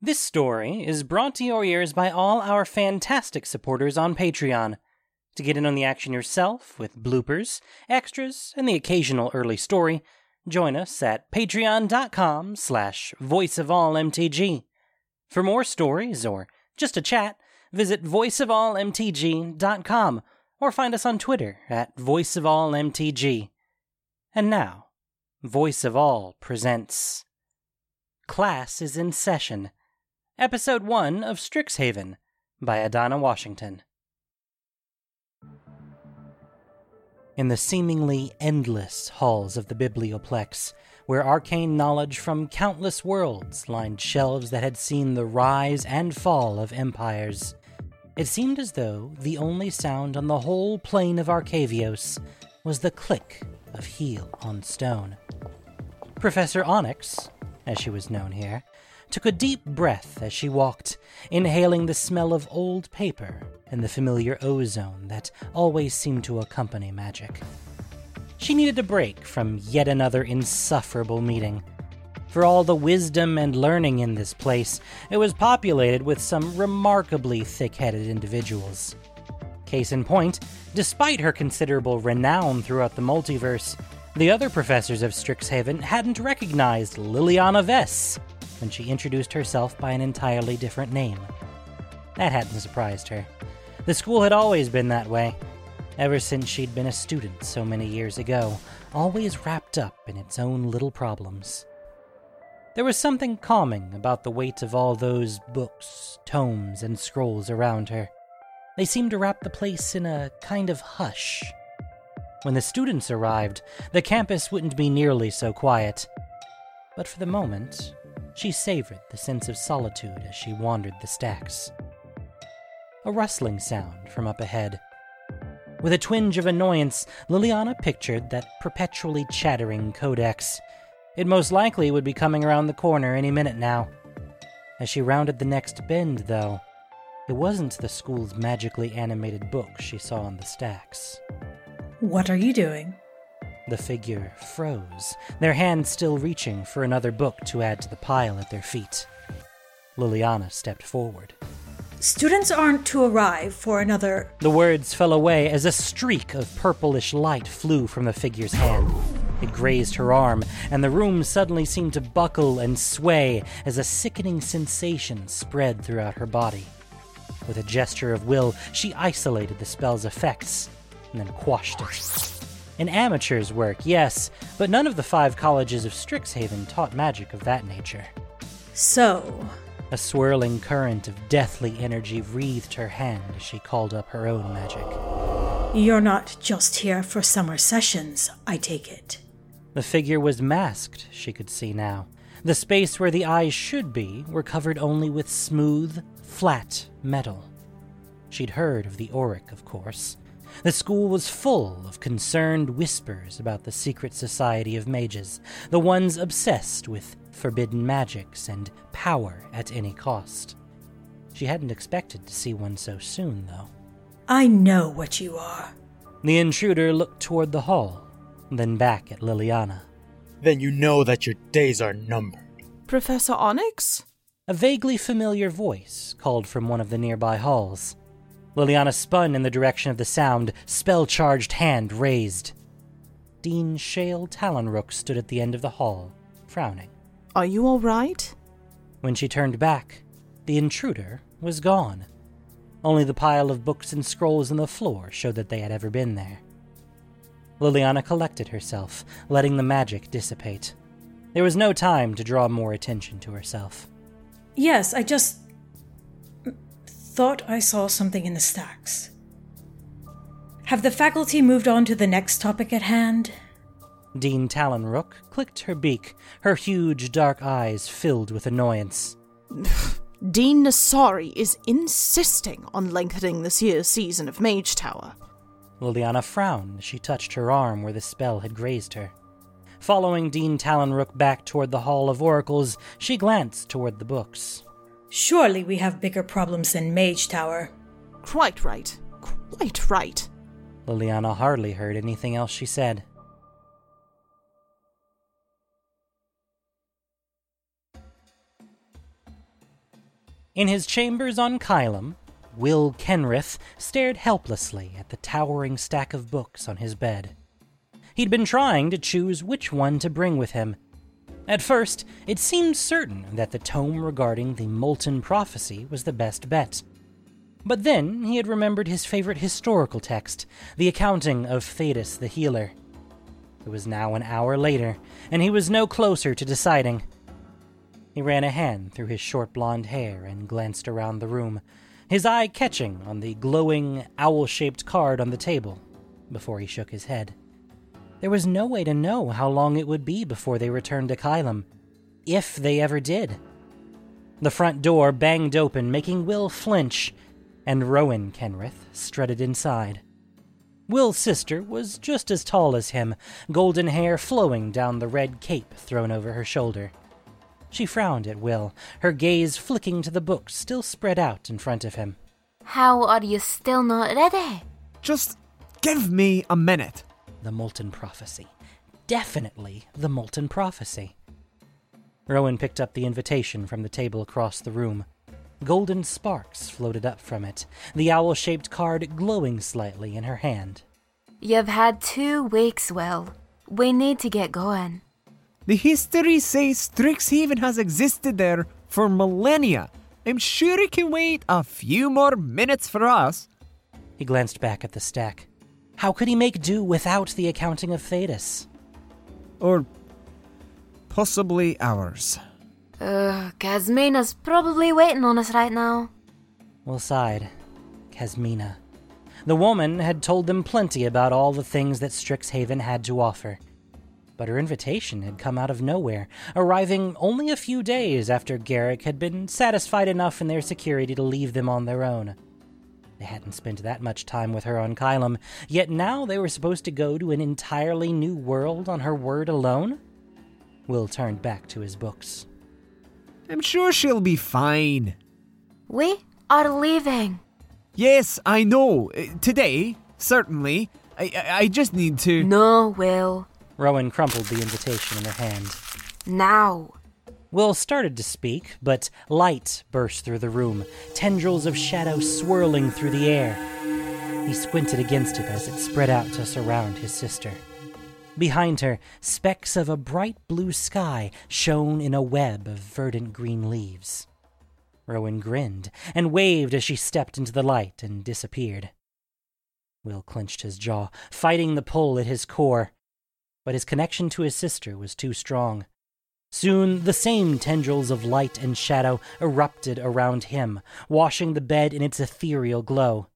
This story is brought to your ears by all our fantastic supporters on Patreon. To get in on the action yourself with bloopers, extras, and the occasional early story, join us at patreon.com slash voiceofallmtg. For more stories or just a chat, visit voiceofallmtg.com or find us on Twitter at voiceofallmtg. And now, Voice of All presents Class is in Session, Episode 1 of Strixhaven by Adana Washington. In the seemingly endless halls of the Biblioplex, where arcane knowledge from countless worlds lined shelves that had seen the rise and fall of empires, it seemed as though the only sound on the whole plane of Arcavios was the click of heel on stone. Professor Onyx, as she was known here, took a deep breath as she walked, inhaling the smell of old paper and the familiar ozone that always seemed to accompany magic. She needed a break from yet another insufferable meeting. For all the wisdom and learning in this place, it was populated with some remarkably thick headed individuals. Case in point, despite her considerable renown throughout the multiverse, the other professors of Strixhaven hadn't recognized Liliana Vess when she introduced herself by an entirely different name. That hadn't surprised her. The school had always been that way, ever since she'd been a student so many years ago, always wrapped up in its own little problems. There was something calming about the weight of all those books, tomes, and scrolls around her. They seemed to wrap the place in a kind of hush. When the students arrived, the campus wouldn't be nearly so quiet. But for the moment, she savored the sense of solitude as she wandered the stacks. A rustling sound from up ahead. With a twinge of annoyance, Liliana pictured that perpetually chattering codex. It most likely would be coming around the corner any minute now. As she rounded the next bend, though, it wasn't the school's magically animated book she saw on the stacks. What are you doing? The figure froze, their hands still reaching for another book to add to the pile at their feet. Liliana stepped forward. Students aren't to arrive for another. The words fell away as a streak of purplish light flew from the figure's hand. It grazed her arm, and the room suddenly seemed to buckle and sway as a sickening sensation spread throughout her body. With a gesture of will, she isolated the spell's effects and then quashed it. An amateur's work, yes, but none of the five colleges of Strixhaven taught magic of that nature. So, A swirling current of deathly energy wreathed her hand as she called up her own magic. you're not just here for summer sessions, I take it. The figure was masked, she could see now. The space where the eyes should be were covered only with smooth, flat metal. She'd heard of the Oriq, of course. The school was full of concerned whispers about the secret society of mages, the ones obsessed with forbidden magics and power at any cost. She hadn't expected to see one so soon, though. I know what you are. The intruder looked toward the hall, then back at Liliana. Then you know that your days are numbered. Professor Onyx? A vaguely familiar voice called from one of the nearby halls. Liliana spun in the direction of the sound, spell charged hand raised. Dean Shaile Talonrook stood at the end of the hall, frowning. Are you all right? When she turned back, the intruder was gone. Only the pile of books and scrolls on the floor showed that they had ever been there. Liliana collected herself, letting the magic dissipate. There was no time to draw more attention to herself. Yes, I just. Thought I saw something in the stacks. Have the faculty moved on to the next topic at hand? Dean Talonrook clicked her beak, her huge dark eyes filled with annoyance. Dean Nassari is insisting on lengthening this year's season of Mage Tower. Liliana frowned as she touched her arm where the spell had grazed her. Following Dean Talonrook back toward the Hall of Oracles, she glanced toward the books. Surely we have bigger problems than Mage Tower. Quite right. Quite right. Liliana hardly heard anything else she said. In his chambers on Kylem, Will Kenrith stared helplessly at the towering stack of books on his bed. He'd been trying to choose which one to bring with him. At first, it seemed certain that the tome regarding the Molten Prophecy was the best bet. But then he had remembered his favorite historical text, the accounting of Thetis the Healer. It was now an hour later, and he was no closer to deciding. He ran a hand through his short blonde hair and glanced around the room, his eye catching on the glowing, owl shaped card on the table, before he shook his head. There was no way to know how long it would be before they returned to Kylem, if they ever did. The front door banged open, making Will flinch, and Rowan Kenrith strutted inside. Will's sister was just as tall as him, golden hair flowing down the red cape thrown over her shoulder. She frowned at Will, her gaze flicking to the books still spread out in front of him. How are you still not ready? Just give me a minute. The Molten Prophecy. Definitely the Molten Prophecy. Rowan picked up the invitation from the table across the room. Golden sparks floated up from it, the owl shaped card glowing slightly in her hand. You've had two weeks, Will. We need to get going. The history says Strixhaven has existed there for millennia. I'm sure it can wait a few more minutes for us. He glanced back at the stack. How could he make do without the accounting of Thetis? Or possibly ours. Ugh, Kasmina's probably waiting on us right now. Will sighed. Kasmina. The woman had told them plenty about all the things that Strixhaven had to offer. But her invitation had come out of nowhere, arriving only a few days after Garrick had been satisfied enough in their security to leave them on their own. They hadn't spent that much time with her on Kylem, yet now they were supposed to go to an entirely new world on her word alone? Will turned back to his books. I'm sure she'll be fine. We are leaving. Yes, I know. Uh, Today, certainly. I, I, I just need to. No, Will. Rowan crumpled the invitation in her hand. Now. Will started to speak, but light burst through the room, tendrils of shadow swirling through the air. He squinted against it as it spread out to surround his sister. Behind her, specks of a bright blue sky shone in a web of verdant green leaves. Rowan grinned and waved as she stepped into the light and disappeared. Will clenched his jaw, fighting the pull at his core. But his connection to his sister was too strong. Soon the same tendrils of light and shadow erupted around him, washing the bed in its ethereal glow.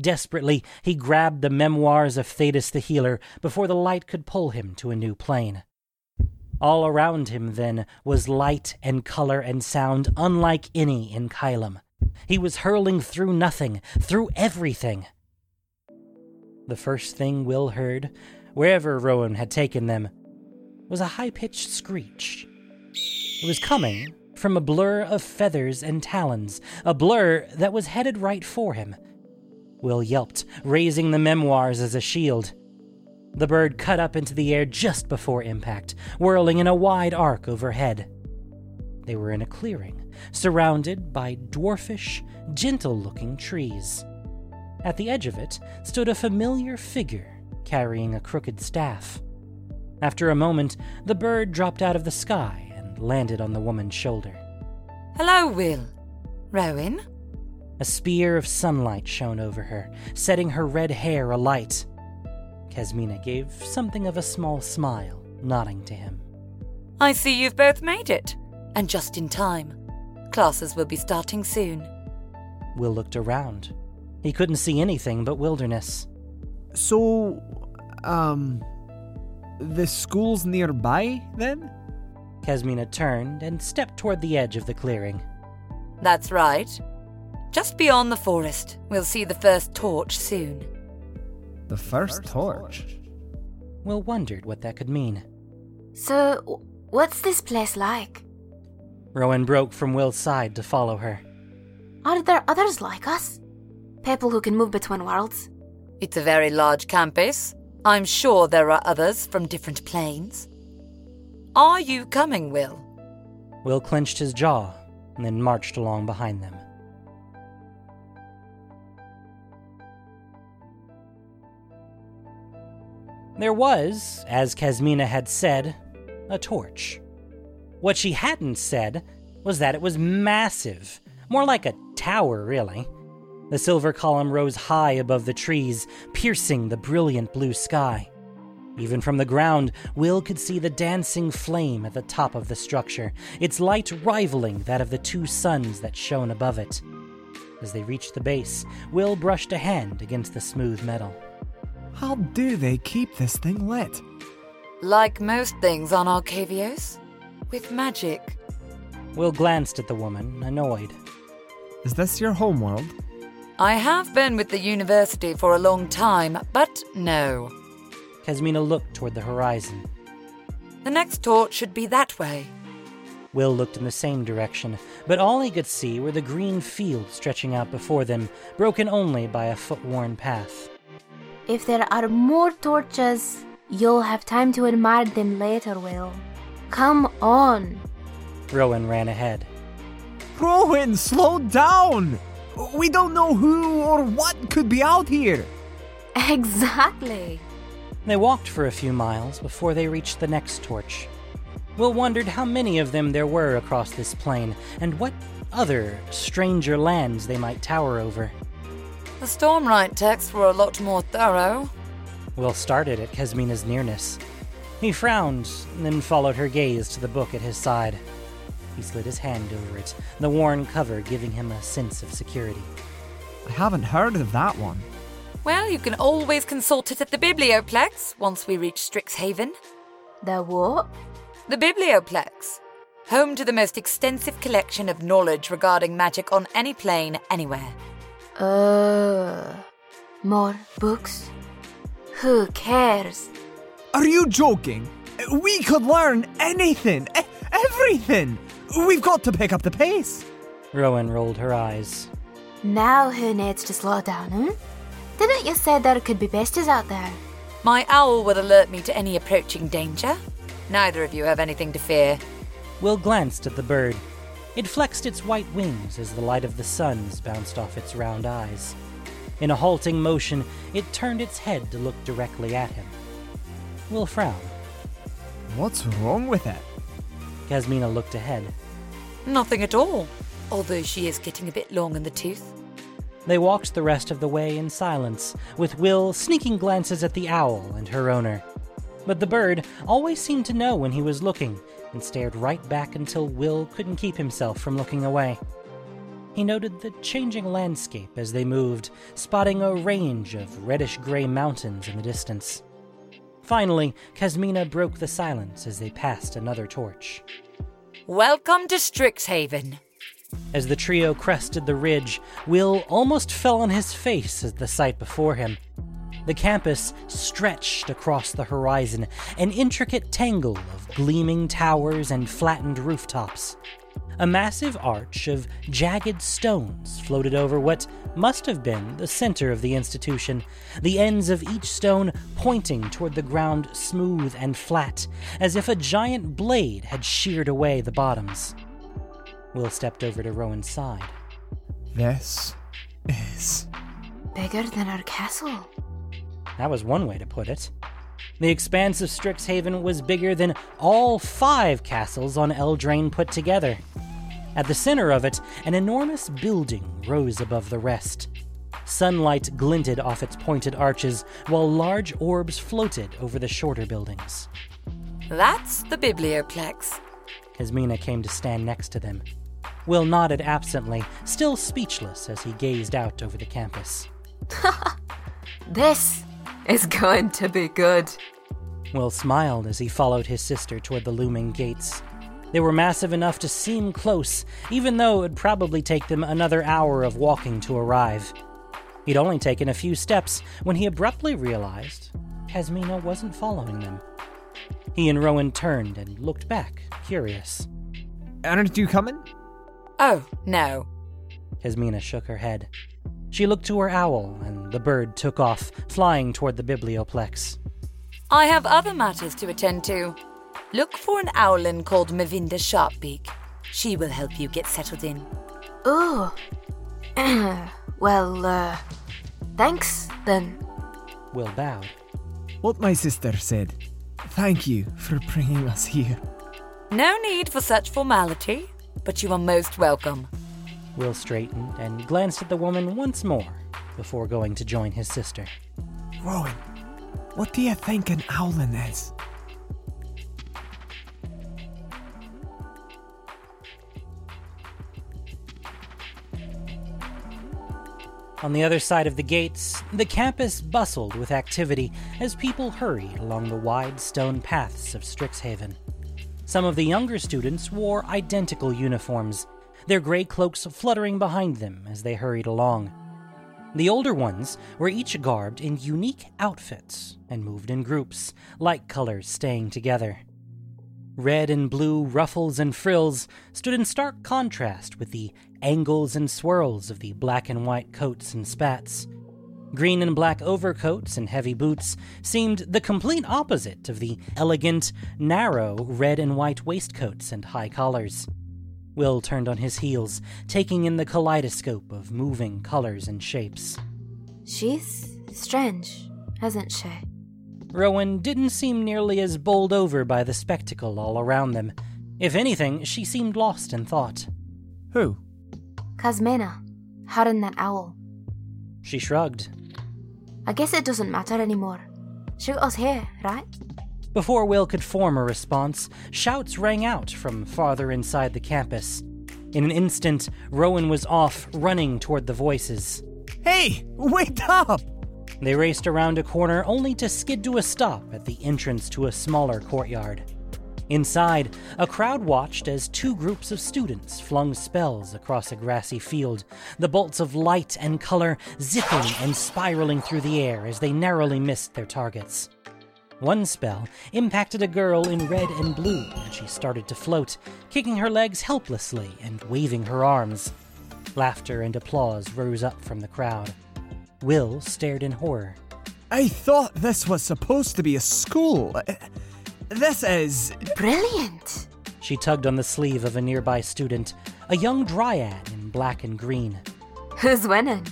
Desperately, he grabbed the memoirs of Thetis the Healer before the light could pull him to a new plane. All around him, then, was light and color and sound unlike any in Kylem. He was hurling through nothing, through everything. The first thing Will heard, wherever Rowan had taken them, was a high pitched screech. It was coming from a blur of feathers and talons, a blur that was headed right for him. Will yelped, raising the memoirs as a shield. The bird cut up into the air just before impact, whirling in a wide arc overhead. They were in a clearing, surrounded by dwarfish, gentle looking trees. At the edge of it stood a familiar figure carrying a crooked staff. After a moment, the bird dropped out of the sky and landed on the woman's shoulder. Hello, Will. Rowan? A spear of sunlight shone over her, setting her red hair alight. Kasmina gave something of a small smile, nodding to him. I see you've both made it. And just in time. Classes will be starting soon. Will looked around. He couldn't see anything but wilderness. So, um. The school's nearby, then? Kasmina turned and stepped toward the edge of the clearing. That's right. Just beyond the forest. We'll see the first torch soon. The first torch. Will wondered what that could mean. So, what's this place like? Rowan broke from Will's side to follow her. Are there others like us? People who can move between worlds? It's a very large campus. I'm sure there are others from different planes. Are you coming, Will? Will clenched his jaw, and then marched along behind them. There was, as Kasmina had said, a torch. What she hadn't said was that it was massive, more like a tower, really. The silver column rose high above the trees, piercing the brilliant blue sky. Even from the ground, Will could see the dancing flame at the top of the structure, its light rivaling that of the two suns that shone above it. As they reached the base, Will brushed a hand against the smooth metal. How do they keep this thing lit? Like most things on Arcavios, with magic. Will glanced at the woman, annoyed. Is this your homeworld? I have been with the university for a long time, but no. Kasmina looked toward the horizon. The next torch should be that way. Will looked in the same direction, but all he could see were the green fields stretching out before them, broken only by a foot worn path. If there are more torches, you'll have time to admire them later, Will. Come on. Rowan ran ahead. Rowan, slow down! We don't know who or what could be out here. Exactly. They walked for a few miles before they reached the next torch. Will wondered how many of them there were across this plain, and what other stranger lands they might tower over. The Stormlight texts were a lot more thorough. Will started at Kasmina's nearness. He frowned, then followed her gaze to the book at his side. He slid his hand over it, the worn cover giving him a sense of security. I haven't heard of that one. Well, you can always consult it at the Biblioplex once we reach Strixhaven. The what? The Biblioplex, home to the most extensive collection of knowledge regarding magic on any plane, anywhere. Uh. More books? Who cares? Are you joking? We could learn anything, e- everything. We've got to pick up the pace. Rowan rolled her eyes. Now who needs to slow down, hmm? Didn't you say there could be besties out there? My owl would alert me to any approaching danger. Neither of you have anything to fear. Will glanced at the bird. It flexed its white wings as the light of the suns bounced off its round eyes. In a halting motion, it turned its head to look directly at him. Will frowned. What's wrong with it? Kasmina looked ahead. Nothing at all, although she is getting a bit long in the tooth. They walked the rest of the way in silence, with Will sneaking glances at the owl and her owner. But the bird always seemed to know when he was looking and stared right back until Will couldn't keep himself from looking away. He noted the changing landscape as they moved, spotting a range of reddish gray mountains in the distance. Finally, Kasmina broke the silence as they passed another torch. Welcome to Strixhaven. As the trio crested the ridge, Will almost fell on his face at the sight before him. The campus stretched across the horizon, an intricate tangle of gleaming towers and flattened rooftops. A massive arch of jagged stones floated over what must have been the center of the institution, the ends of each stone pointing toward the ground smooth and flat, as if a giant blade had sheared away the bottoms. Will stepped over to Rowan's side. This is. Bigger than our castle. That was one way to put it. The expanse of Strixhaven was bigger than all five castles on Eldraine put together. At the center of it, an enormous building rose above the rest. Sunlight glinted off its pointed arches, while large orbs floated over the shorter buildings. That's the Biblioplex. Kasmina came to stand next to them. Will nodded absently, still speechless as he gazed out over the campus. This is going to be good. Will smiled as he followed his sister toward the looming gates. They were massive enough to seem close, even though it would probably take them another hour of walking to arrive. He'd only taken a few steps when he abruptly realized Kasmina wasn't following them. He and Rowan turned and looked back, curious. Aren't you coming? Oh, no. Kasmina shook her head. She looked to her owl, and the bird took off, flying toward the biblioplex. I have other matters to attend to. Look for an owlin called Mavinda Sharpbeak. She will help you get settled in. Oh. well, uh. Thanks, then. Will bowed. What my sister said. Thank you for bringing us here. No need for such formality, but you are most welcome. Will straightened and glanced at the woman once more before going to join his sister. Rowan, what do you think an owlin is? On the other side of the gates, the campus bustled with activity as people hurried along the wide stone paths of Strixhaven. Some of the younger students wore identical uniforms, their gray cloaks fluttering behind them as they hurried along. The older ones were each garbed in unique outfits and moved in groups, like colors staying together. Red and blue ruffles and frills stood in stark contrast with the angles and swirls of the black and white coats and spats. Green and black overcoats and heavy boots seemed the complete opposite of the elegant, narrow red and white waistcoats and high collars. Will turned on his heels, taking in the kaleidoscope of moving colors and shapes. She's strange, hasn't she? Rowan didn't seem nearly as bowled over by the spectacle all around them. If anything, she seemed lost in thought. Who? Kasmina, her and that owl. She shrugged. I guess it doesn't matter anymore. She got us here, right? Before Will could form a response, shouts rang out from farther inside the campus. In an instant, Rowan was off, running toward the voices. Hey, wait up! They raced around a corner only to skid to a stop at the entrance to a smaller courtyard. Inside, a crowd watched as two groups of students flung spells across a grassy field, the bolts of light and color zipping and spiraling through the air as they narrowly missed their targets. One spell impacted a girl in red and blue, and she started to float, kicking her legs helplessly and waving her arms. Laughter and applause rose up from the crowd. Will stared in horror. I thought this was supposed to be a school. This is. Brilliant! She tugged on the sleeve of a nearby student, a young dryad in black and green. Who's winning?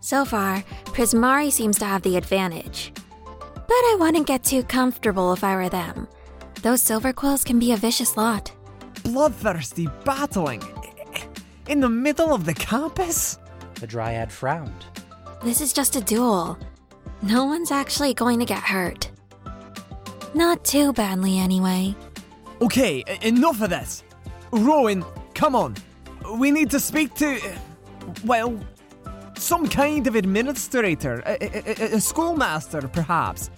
So far, Prismari seems to have the advantage. But I wouldn't get too comfortable if I were them. Those Silverquills can be a vicious lot. bloodthirsty battling. In the middle of the campus? The dryad frowned. This is just a duel. No one's actually going to get hurt. Not too badly, anyway. Okay, enough of this. Rowan, come on. We need to speak to. Well, some kind of administrator, a, a- a- a schoolmaster, perhaps.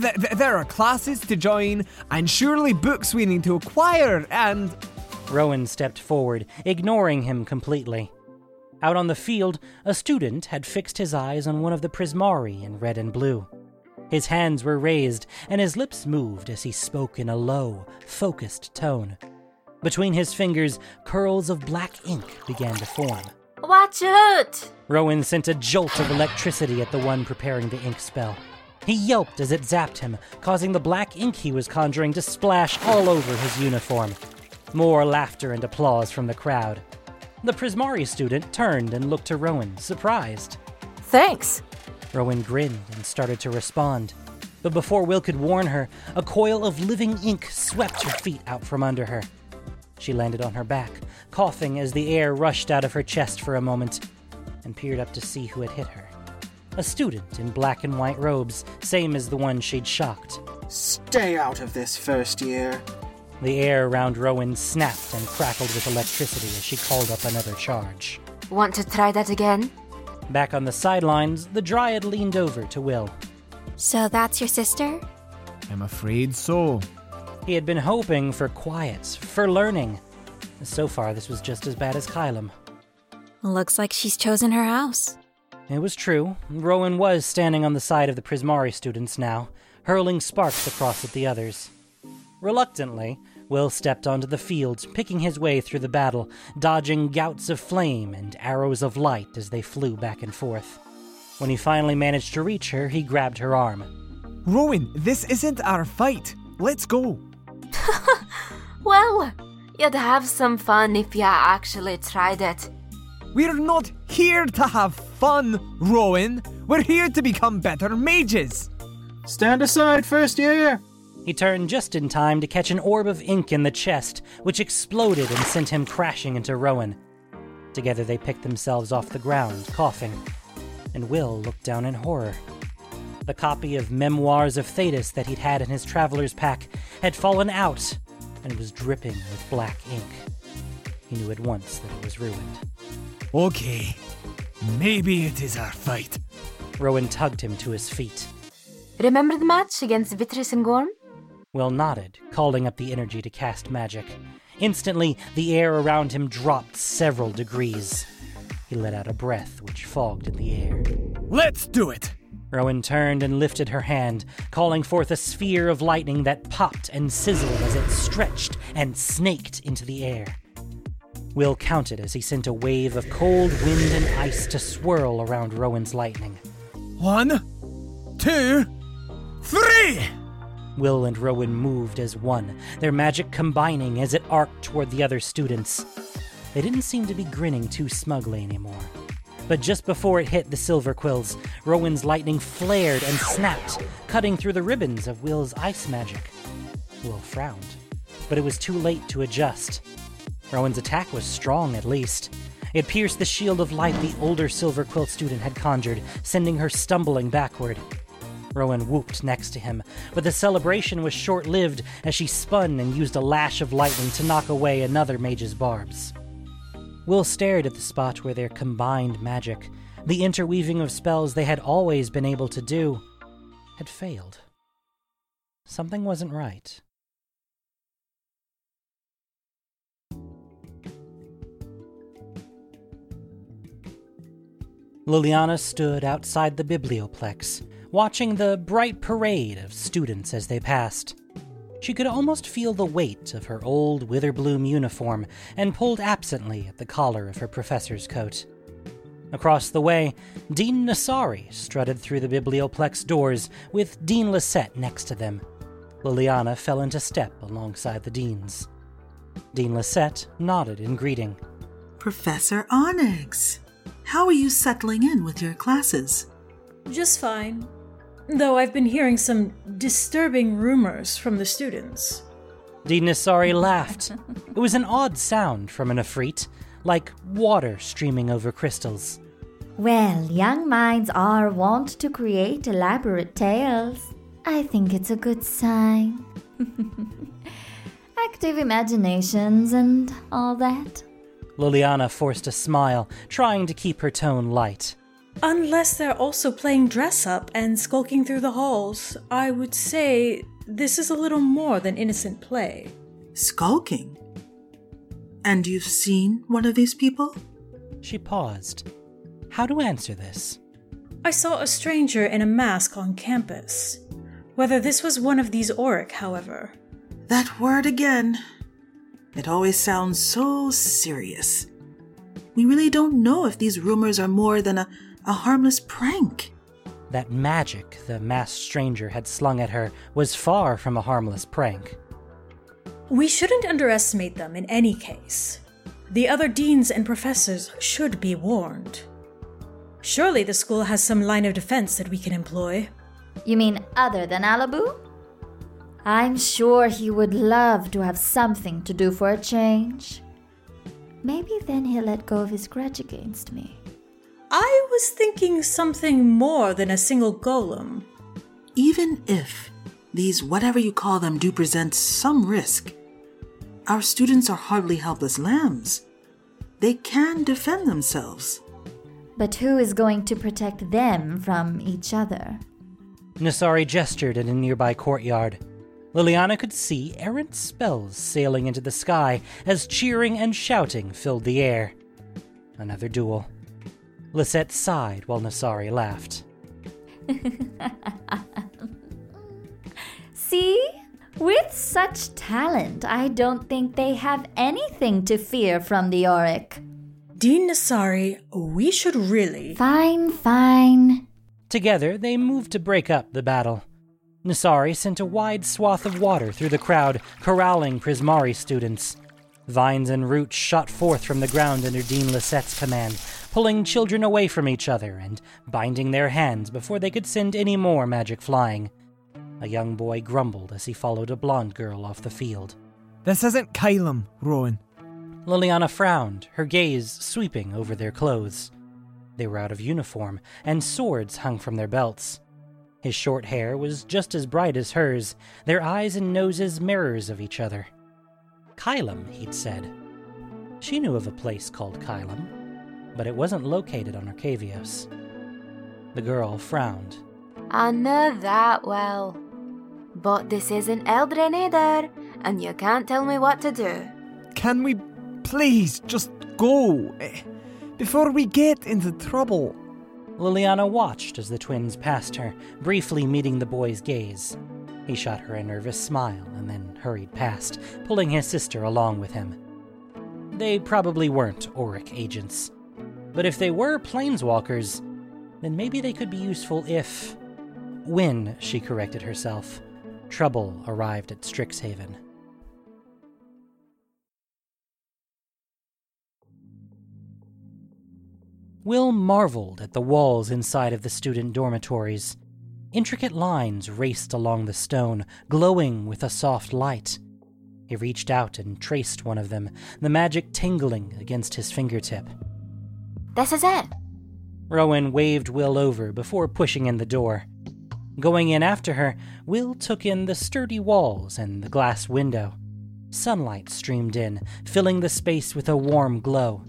Th- th- there are classes to join, and surely books we need to acquire, and. Rowan stepped forward, ignoring him completely. Out on the field, a student had fixed his eyes on one of the Prismari in red and blue. His hands were raised, and his lips moved as he spoke in a low, focused tone. Between his fingers, curls of black ink began to form. Watch out! Rowan sent a jolt of electricity at the one preparing the ink spell. He yelped as it zapped him, causing the black ink he was conjuring to splash all over his uniform. More laughter and applause from the crowd. The Prismari student turned and looked to Rowan, surprised. Thanks. Rowan grinned and started to respond. But before Will could warn her, a coil of living ink swept her feet out from under her. She landed on her back, coughing as the air rushed out of her chest for a moment, and peered up to see who had hit her. A student in black and white robes, same as the one she'd shocked. Stay out of this first year. The air around Rowan snapped and crackled with electricity as she called up another charge. Want to try that again? Back on the sidelines, the Dryad leaned over to Will. So that's your sister? I'm afraid so. He had been hoping for quiet, for learning. So far, this was just as bad as Kylem. Looks like she's chosen her house. It was true. Rowan was standing on the side of the Prismari students now, hurling sparks across at the others. Reluctantly, Will stepped onto the field, picking his way through the battle, dodging gouts of flame and arrows of light as they flew back and forth. When he finally managed to reach her, he grabbed her arm. Rowan, this isn't our fight. Let's go. Well, You'd have some fun if you actually tried it. We're not here to have fun, Rowan. We're here to become better mages. Stand aside, first year! He turned just in time to catch an orb of ink in the chest, which exploded and sent him crashing into Rowan. Together they picked themselves off the ground, coughing, and Will looked down in horror. The copy of Memoirs of Thetis that he'd had in his traveler's pack had fallen out and was dripping with black ink. He knew at once that it was ruined. Okay, maybe it is our fight. Rowan tugged him to his feet. Remember the match against Virtus and Gorm? Will nodded, calling up the energy to cast magic. Instantly, the air around him dropped several degrees. He let out a breath which fogged in the air. Let's do it! Rowan turned and lifted her hand, calling forth a sphere of lightning that popped and sizzled as it stretched and snaked into the air. Will counted as he sent a wave of cold wind and ice to swirl around Rowan's lightning. One, two, three! Will and Rowan moved as one, their magic combining as it arced toward the other students. They didn't seem to be grinning too smugly anymore. But just before it hit the Silverquills, Rowan's lightning flared and snapped, cutting through the ribbons of Will's ice magic. Will frowned, but it was too late to adjust. Rowan's attack was strong, at least. It pierced the shield of light the older Silverquill student had conjured, sending her stumbling backward. Rowan whooped next to him, but the celebration was short lived as she spun and used a lash of lightning to knock away another mage's barbs. Will stared at the spot where their combined magic, the interweaving of spells they had always been able to do, had failed. Something wasn't right. Liliana stood outside the biblioplex, watching the bright parade of students as they passed. She could almost feel the weight of her old Witherbloom uniform and pulled absently at the collar of her professor's coat. Across the way, Dean Nassari strutted through the biblioplex doors with Dean Lisette next to them. Liliana fell into step alongside the deans. Dean Lisette nodded in greeting. Professor Onyx, how are you settling in with your classes? Just fine. Though I've been hearing some disturbing rumors from the students. Dean Nassari laughed. It was an odd sound from an Efreet, like water streaming over crystals. Well, young minds are wont to create elaborate tales. I think it's a good sign. Active imaginations and all that. Liliana forced a smile, trying to keep her tone light. Unless they're also playing dress up and skulking through the halls, I would say this is a little more than innocent play. Skulking? And you've seen one of these people? She paused. How to answer this? I saw a stranger in a mask on campus. Whether this was one of these Oriq, however. That word again. It always sounds so serious. We really don't know if these rumors are more than a, a harmless prank. That magic the masked stranger had slung at her was far from a harmless prank. We shouldn't underestimate them in any case. The other deans and professors should be warned. Surely the school has some line of defense that we can employ. You mean other than Alabu? I'm sure he would love to have something to do for a change. Maybe then he'll let go of his grudge against me. I was thinking something more than a single golem. Even if these whatever you call them do present some risk, our students are hardly helpless lambs. They can defend themselves. But who is going to protect them from each other? Nassari gestured in a nearby courtyard. Liliana could see errant spells sailing into the sky as cheering and shouting filled the air. Another duel. Lisette sighed while Nassari laughed. See? With such talent, I don't think they have anything to fear from the Oriq. Dean Nassari, we should really. Fine, fine. Together, they moved to break up the battle. Nassari sent a wide swath of water through the crowd, corralling Prismari students. Vines and roots shot forth from the ground under Dean Lisette's command, pulling children away from each other and binding their hands before they could send any more magic flying. A young boy grumbled as he followed a blonde girl off the field. This isn't Kylem, Rowan. Liliana frowned, her gaze sweeping over their clothes. They were out of uniform, and swords hung from their belts. His short hair was just as bright as hers, their eyes and noses mirrors of each other. Kylem, he'd said. She knew of a place called Kylem, but it wasn't located on Arcavios. The girl frowned. I know that well. But this isn't Eldraine either, and you can't tell me what to do. Can we please just go? eh, Before we get into trouble. Liliana watched as the twins passed her, briefly meeting the boy's gaze. He shot her a nervous smile and then hurried past, pulling his sister along with him. They probably weren't Oriq agents. But if they were planeswalkers, then maybe they could be useful if. When, she corrected herself, trouble arrived at Strixhaven. Will marveled at the walls inside of the student dormitories. Intricate lines raced along the stone, glowing with a soft light. He reached out and traced one of them, the magic tingling against his fingertip. This is it. Rowan waved Will over before pushing in the door. Going in after her, Will took in the sturdy walls and the glass window. Sunlight streamed in, filling the space with a warm glow.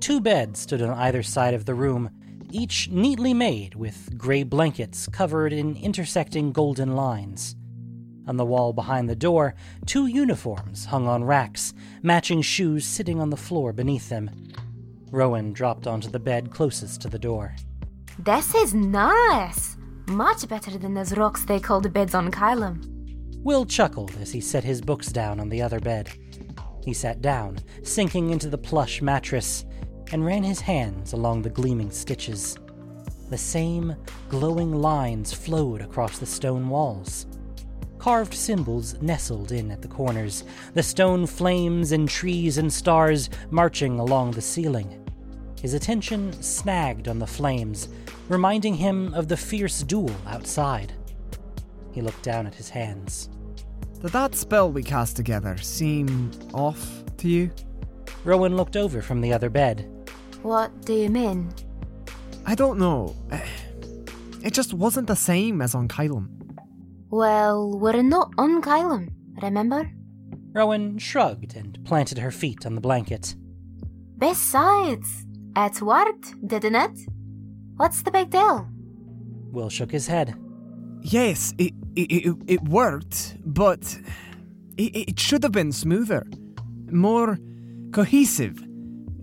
Two beds stood on either side of the room, each neatly made with gray blankets covered in intersecting golden lines. On the wall behind the door, two uniforms hung on racks, matching shoes sitting on the floor beneath them. Rowan dropped onto the bed closest to the door. This is nice. Much better than those rocks they called beds on Kylem. Will chuckled as he set his books down on the other bed. He sat down, sinking into the plush mattress, and ran his hands along the gleaming stitches. The same glowing lines flowed across the stone walls. Carved symbols nestled in at the corners, the stone flames and trees and stars marching along the ceiling. His attention snagged on the flames, reminding him of the fierce duel outside. He looked down at his hands. Did that spell we cast together seem off to you? Rowan looked over from the other bed. What do you mean? I don't know. It just wasn't the same as on Kylem. Well, we're not on Kylem, remember? Rowan shrugged and planted her feet on the blanket. Besides, it worked, didn't it? What's the big deal? Will shook his head. Yes, it, it, it, it worked, but it, it should have been smoother, more cohesive.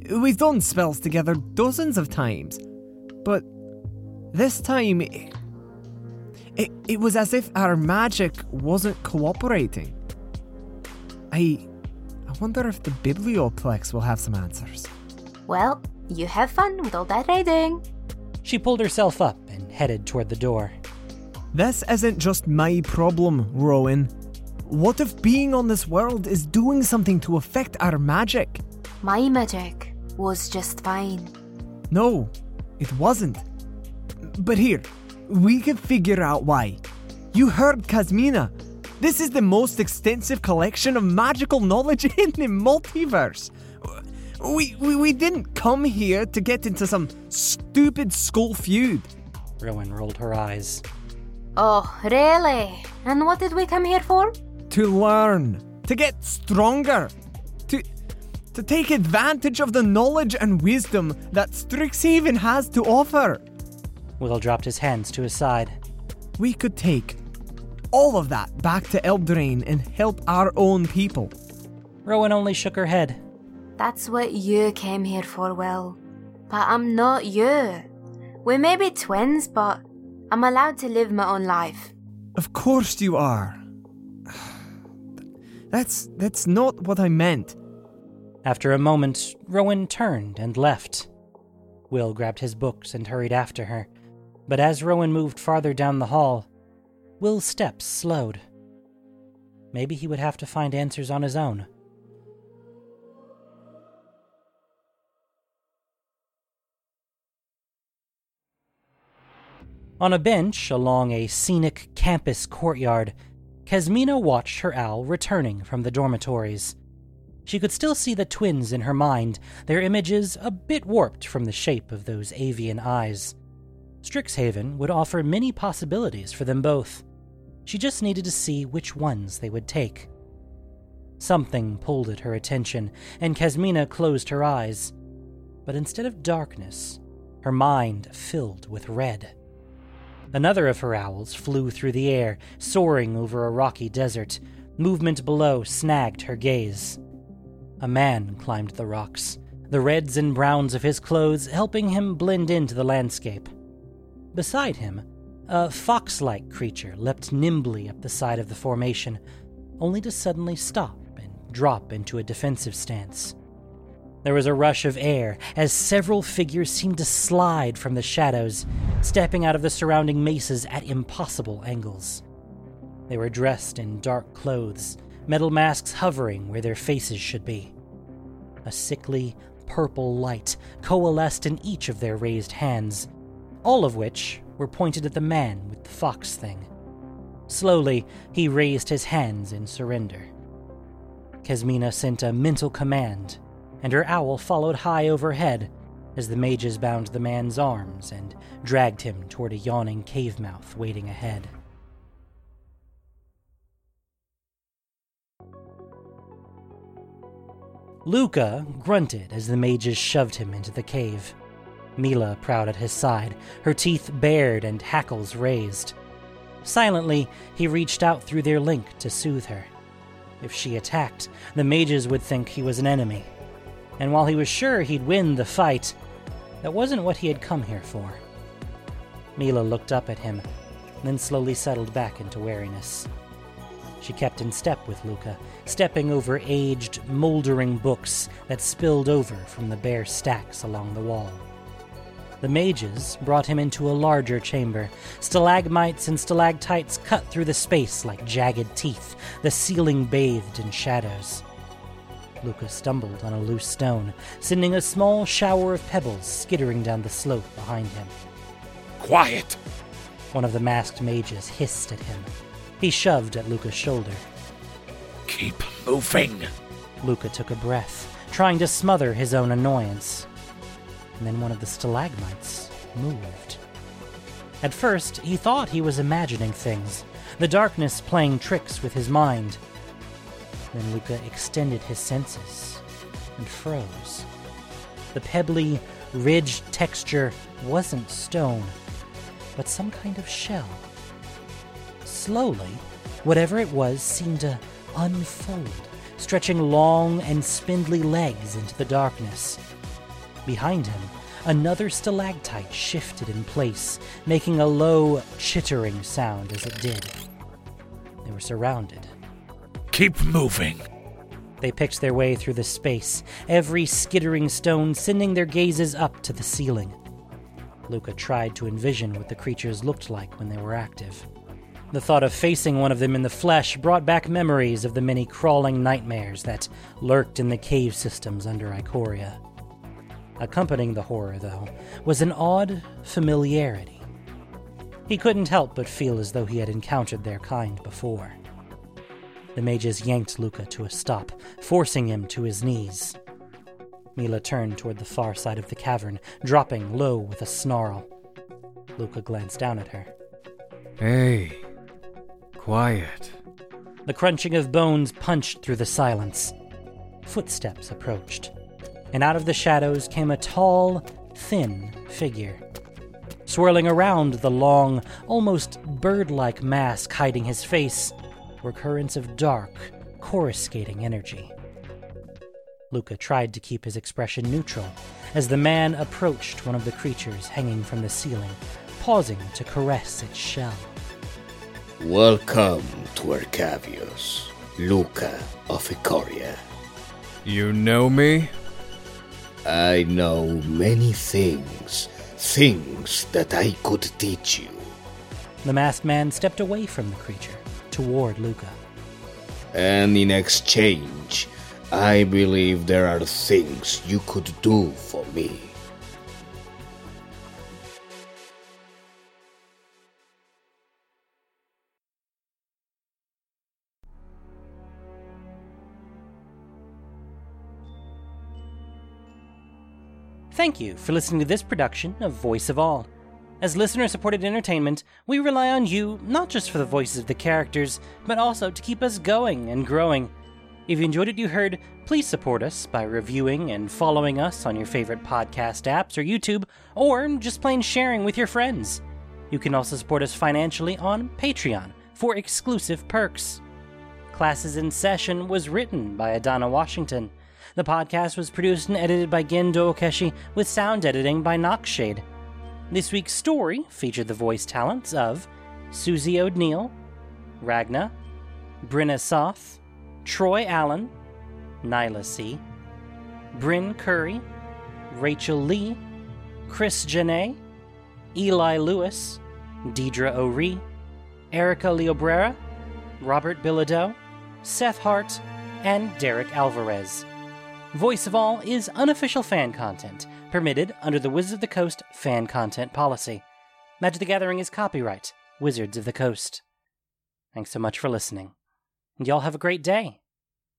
We've done spells together dozens of times, but this time it, it, it was as if our magic wasn't cooperating. I, I wonder if the Biblioplex will have some answers. Well, you have fun with all that reading. She pulled herself up and headed toward the door. This isn't just my problem, Rowan. What if being on this world is doing something to affect our magic? My magic was just fine. No, it wasn't. But here, we can figure out why. You heard Kasmina. This is the most extensive collection of magical knowledge in the multiverse. We, we, we didn't come here to get into some stupid school feud. Rowan rolled her eyes. Oh, really? And what did we come here for? To learn, to get stronger, to, to take advantage of the knowledge and wisdom that Strixhaven has to offer. Will dropped his hands to his side. We could take all of that back to Eldraine and help our own people. Rowan only shook her head. That's what you came here for, Will. But I'm not you. We may be twins, but I'm allowed to live my own life. Of course you are. That's that's not what I meant. After a moment, Rowan turned and left. Will grabbed his books and hurried after her, but as Rowan moved farther down the hall, Will's steps slowed. Maybe he would have to find answers on his own. On a bench along a scenic campus courtyard, Kasmina watched her owl returning from the dormitories. She could still see the twins in her mind, their images a bit warped from the shape of those avian eyes. Strixhaven would offer many possibilities for them both. She just needed to see which ones they would take. Something pulled at her attention, and Kasmina closed her eyes. But instead of darkness, her mind filled with red. Another of her owls flew through the air, soaring over a rocky desert. Movement below snagged her gaze. A man climbed the rocks, the reds and browns of his clothes helping him blend into the landscape. Beside him, a fox like creature leapt nimbly up the side of the formation, only to suddenly stop and drop into a defensive stance. There was a rush of air as several figures seemed to slide from the shadows, stepping out of the surrounding mesas at impossible angles. They were dressed in dark clothes, metal masks hovering where their faces should be. A sickly, purple light coalesced in each of their raised hands, all of which were pointed at the man with the fox thing. Slowly, he raised his hands in surrender. Kasmina sent a mental command and her owl followed high overhead as the mages bound the man's arms and dragged him toward a yawning cave mouth waiting ahead. Lukka grunted as the mages shoved him into the cave. Mila proud at his side, her teeth bared and hackles raised. Silently, he reached out through their link to soothe her. If she attacked, the mages would think he was an enemy, and while he was sure he'd win the fight, that wasn't what he had come here for. Mila looked up at him, then slowly settled back into wariness. She kept in step with Lukka, stepping over aged, moldering books that spilled over from the bare stacks along the wall. The mages brought him into a larger chamber. Stalagmites and stalactites cut through the space like jagged teeth, the ceiling bathed in shadows. Lukka stumbled on a loose stone, sending a small shower of pebbles skittering down the slope behind him. Quiet! One of the masked mages hissed at him. He shoved at Lukka's shoulder. Keep moving! Lukka took a breath, trying to smother his own annoyance. And then one of the stalagmites moved. At first, he thought he was imagining things, the darkness playing tricks with his mind. Then Lukka extended his senses and froze. The pebbly, ridged texture wasn't stone, but some kind of shell. Slowly, whatever it was seemed to unfold, stretching long and spindly legs into the darkness. Behind him, another stalactite shifted in place, making a low, chittering sound as it did. They were surrounded Keep moving. They picked their way through the space, every skittering stone sending their gazes up to the ceiling. Lukka tried to envision what the creatures looked like when they were active. The thought of facing one of them in the flesh brought back memories of the many crawling nightmares that lurked in the cave systems under Ikoria. Accompanying the horror, though, was an odd familiarity. He couldn't help but feel as though he had encountered their kind before. The mages yanked Lukka to a stop, forcing him to his knees. Mila turned toward the far side of the cavern, dropping low with a snarl. Lukka glanced down at her. Hey, quiet. The crunching of bones punched through the silence. Footsteps approached, and out of the shadows came a tall, thin figure. Swirling around the long, almost bird like mask hiding his face were currents of dark, coruscating energy. Lukka tried to keep his expression neutral as the man approached one of the creatures hanging from the ceiling, pausing to caress its shell. Welcome to Arcavios, Lukka of Ikoria. You know me? I know many things, things that I could teach you. The masked man stepped away from the creature, toward Lukka. And in exchange, I believe there are things you could do for me. Thank you for listening to this production of Voice of All. As listener supported entertainment, we rely on you not just for the voices of the characters, but also to keep us going and growing. If you enjoyed what you heard, please support us by reviewing and following us on your favorite podcast apps or YouTube, or just plain sharing with your friends. You can also support us financially on Patreon for exclusive perks. Classes in Session was written by Adana Washington. The podcast was produced and edited by Gendo Okeshi with sound editing by Noxshade. This week's story featured the voice talents of Susie O'Neill, Ragna, Brinna Soth, Troy Allen, Nyla C., Bryn Curry, Rachel Lee, Chris Janae, Eli Lewis, Deidre O'Ree, Erica Leobrera, Robert Bilodeau, Seth Hart, and Derek Alvarez. Voice of All is unofficial fan content permitted under the Wizards of the Coast fan content policy. Magic the Gathering is copyright Wizards of the Coast. Thanks so much for listening. And y'all have a great day.